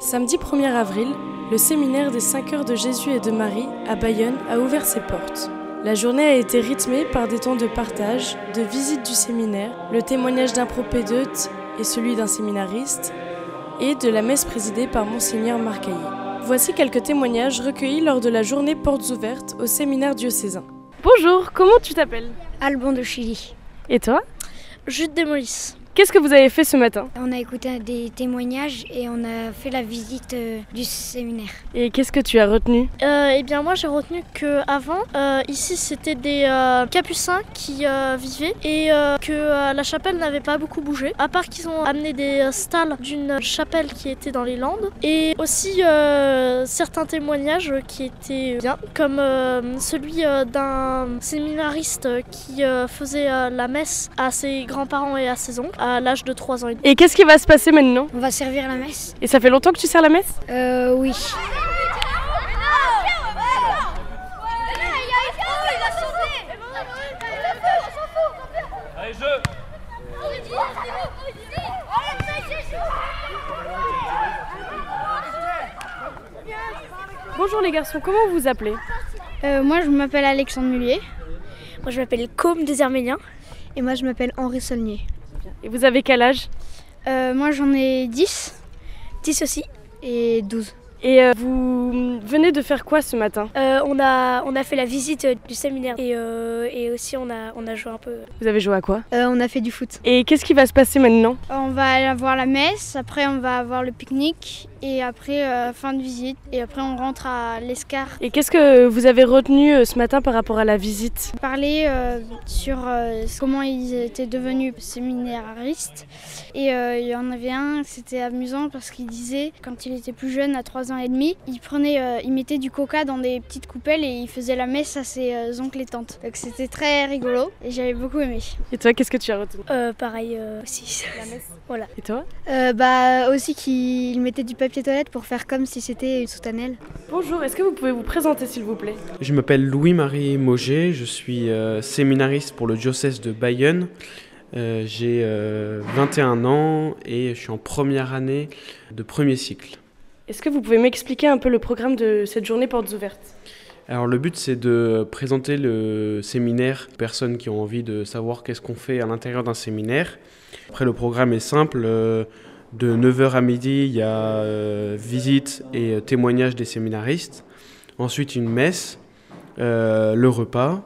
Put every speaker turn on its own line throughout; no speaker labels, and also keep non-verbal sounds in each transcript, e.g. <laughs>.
Samedi 1er avril, le séminaire des 5 heures de Jésus et de Marie à Bayonne a ouvert ses portes. La journée a été rythmée par des temps de partage, de visite du séminaire, le témoignage d'un propédeute et celui d'un séminariste, et de la messe présidée par Monseigneur Marcaillé. Voici quelques témoignages recueillis lors de la journée Portes ouvertes au séminaire diocésain. Bonjour, comment tu t'appelles?
Alban de Chili.
Et toi?
Jude de Molis.
Qu'est-ce que vous avez fait ce matin
On a écouté des témoignages et on a fait la visite euh, du séminaire.
Et qu'est-ce que tu as retenu
Euh, eh bien moi j'ai retenu que avant euh, ici c'était des euh, capucins qui euh, vivaient et euh, que euh, la chapelle n'avait pas beaucoup bougé à part qu'ils ont amené des euh, stalles d'une chapelle qui était dans les Landes et aussi euh, certains témoignages qui étaient bien comme euh, celui euh, d'un séminariste qui euh, faisait euh, la messe à ses grands-parents et à ses oncles à l'âge de 3 ans et demi.
Et qu'est-ce qui va se passer maintenant
On va servir la messe
Et ça fait longtemps que tu sers la messe
Euh, oui.
Allez, jeu
Bonjour les garçons, comment vous vous appelez
Euh, moi, je m'appelle Alexandre Mullier.
Moi je m'appelle Côme des Herméliens.
Et moi, je m'appelle Henri Saulnier.
Et vous avez quel âge?
Euh, moi, j'en ai 10
10 aussi.
et 12.
Et euh, vous venez de faire quoi ce matin?
Euh, on, a, on a fait la visite euh, du séminaire et, euh, et aussi on a, on a joué un peu.
Vous avez joué à quoi?
Euh, on a fait du foot.
Et qu'est-ce qui va se passer maintenant?
On va aller voir la messe, après on va avoir le pique-nique et après euh, fin de visite et après on rentre à l'Escar.
Et qu'est-ce que vous avez retenu ce matin par rapport à la visite?
Parler euh, sur euh, comment ils étaient devenus séminaristes et euh, il y en avait un, c'était amusant parce qu'il disait quand il était plus jeune, à 3 ans et demi, il prenait, euh, il mettait du coca dans des petites coupelles et il faisait la messe à ses euh, oncles et tantes. Donc c'était très rigolo et j'avais beaucoup aimé.
Et toi, qu'est-ce que tu as retenu?
Euh, pareil euh, aussi. <laughs> voilà.
Et toi?
Euh, bah aussi qu'il mettait du papier toilette pour faire comme si c'était une soutanelle.
Bonjour, est-ce que vous pouvez vous présenter s'il vous plaît?
Je m'appelle Louis-Marie Mauger, je suis euh, séminariste pour le diocèse de Bayonne. Euh, J'ai euh, 21 ans et je suis en première année de premier cycle.
Est-ce que vous pouvez m'expliquer un peu le programme de cette journée Portes ouvertes?
Alors le but c'est de présenter le séminaire aux personnes qui ont envie de savoir qu'est-ce qu'on fait à l'intérieur d'un séminaire. Après le programme est simple, euh, de 9h à midi il y a euh, visite et euh, témoignage des séminaristes. Ensuite une messe, le repas.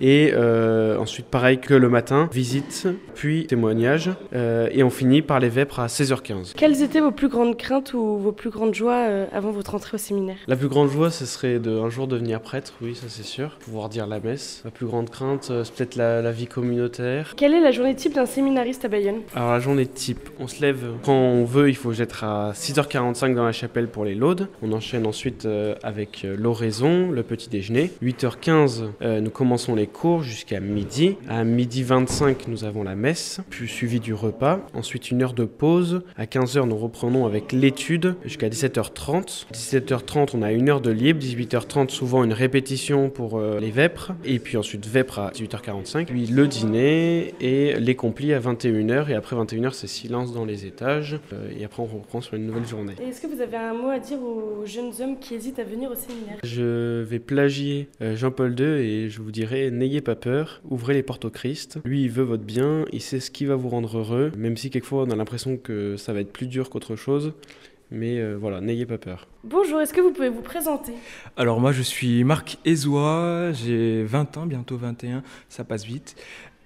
Et euh, ensuite, pareil que le matin, visite, puis témoignage. Euh, et on finit par les vêpres à 16h15.
Quelles étaient vos plus grandes craintes ou vos plus grandes joies euh, avant votre entrée au séminaire?
La plus grande joie, ce serait de un jour devenir prêtre, oui, ça c'est sûr. Pouvoir dire la messe. La plus grande crainte, c'est peut-être la, la vie communautaire.
Quelle est la journée type d'un séminariste à Bayonne?
Alors la journée type, on se lève quand on veut, il faut être à 6h45 dans la chapelle pour les laudes. On enchaîne ensuite avec l'oraison, le petit déjeuner. 8h15, euh, nous commençons les cours jusqu'à midi. À midi 25, nous avons la messe, puis suivi du repas. Ensuite une heure de pause. À 15h, nous reprenons avec l'étude jusqu'à 17h30. 17h30, on a une heure de libre. 18h30, souvent une répétition pour euh, les vêpres. Et puis ensuite vêpres à 18h45. Puis le dîner et les complis à 21h. Et après 21h, c'est silence dans les étages. Euh, et après, on reprend sur une nouvelle journée.
Est-ce que vous avez un mot à dire aux jeunes hommes qui hésitent à venir au séminaire?
Je vais plagier euh, Jean-Paul II et je vous dirai n'ayez pas peur, ouvrez les portes au Christ. Lui, il veut votre bien, il sait ce qui va vous rendre heureux, même si quelquefois on a l'impression que ça va être plus dur qu'autre chose. Mais euh, voilà, n'ayez pas peur.
Bonjour, est-ce que vous pouvez vous présenter?
Alors moi je suis Marc Ezois, j'ai 20 ans, bientôt 21, ça passe vite.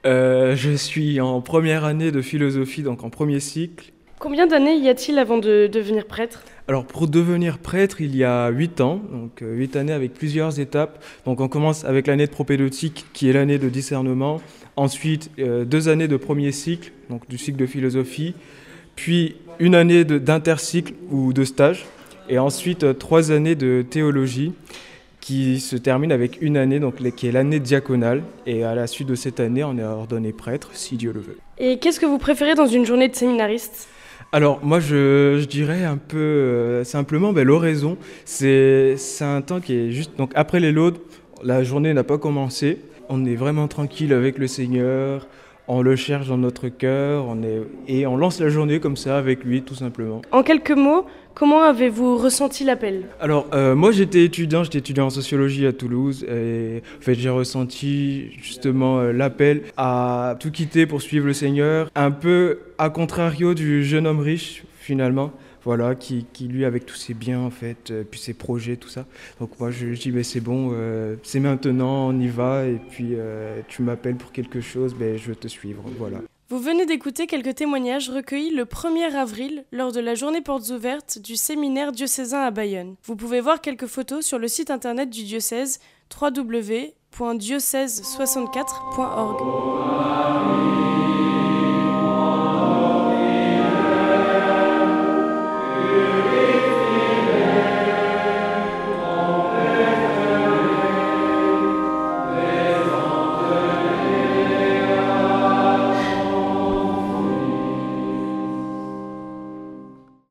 Euh, je suis en première année de philosophie, donc en premier cycle.
Combien d'années y a-t-il avant de devenir prêtre?
Alors pour devenir prêtre, il y a 8 ans, donc 8 années avec plusieurs étapes. Donc on commence avec l'année de propédeutique qui est l'année de discernement. Ensuite, euh, deux années de premier cycle, donc du cycle de philosophie. Puis une année d'intercycle ou de stage. Et ensuite euh, trois années de théologie qui se termine avec une année, donc qui est l'année diaconale. Et à la suite de cette année, on est ordonné prêtre, si Dieu le veut.
Et qu'est-ce que vous préférez dans une journée de séminariste?
Alors moi je, dirais un peu euh, simplement ben, l'oraison, c'est c'est un temps qui est juste... Donc après les laudes, la journée n'a pas commencé, on est vraiment tranquille avec le Seigneur, on le cherche dans notre cœur, on est, et on lance la journée comme ça avec lui, tout simplement.
En quelques mots, comment avez-vous ressenti l'appel?
Alors, euh, moi j'étais étudiant, j'étais étudiant en sociologie à Toulouse, et en fait j'ai ressenti justement euh, l'appel à tout quitter pour suivre le Seigneur, un peu à contrario du jeune homme riche finalement voilà, qui, qui, lui avec tous ses biens en fait, euh, puis ses projets, tout ça. Donc moi je, dis ben, c'est bon, euh, c'est maintenant, on y va, et puis euh, tu m'appelles pour quelque chose, ben, je veux te suivre, voilà.
Vous venez d'écouter quelques témoignages recueillis le 1er avril lors de la journée portes ouvertes du séminaire diocésain à Bayonne. Vous pouvez voir quelques photos sur le site internet du diocèse www.diocèse64.org.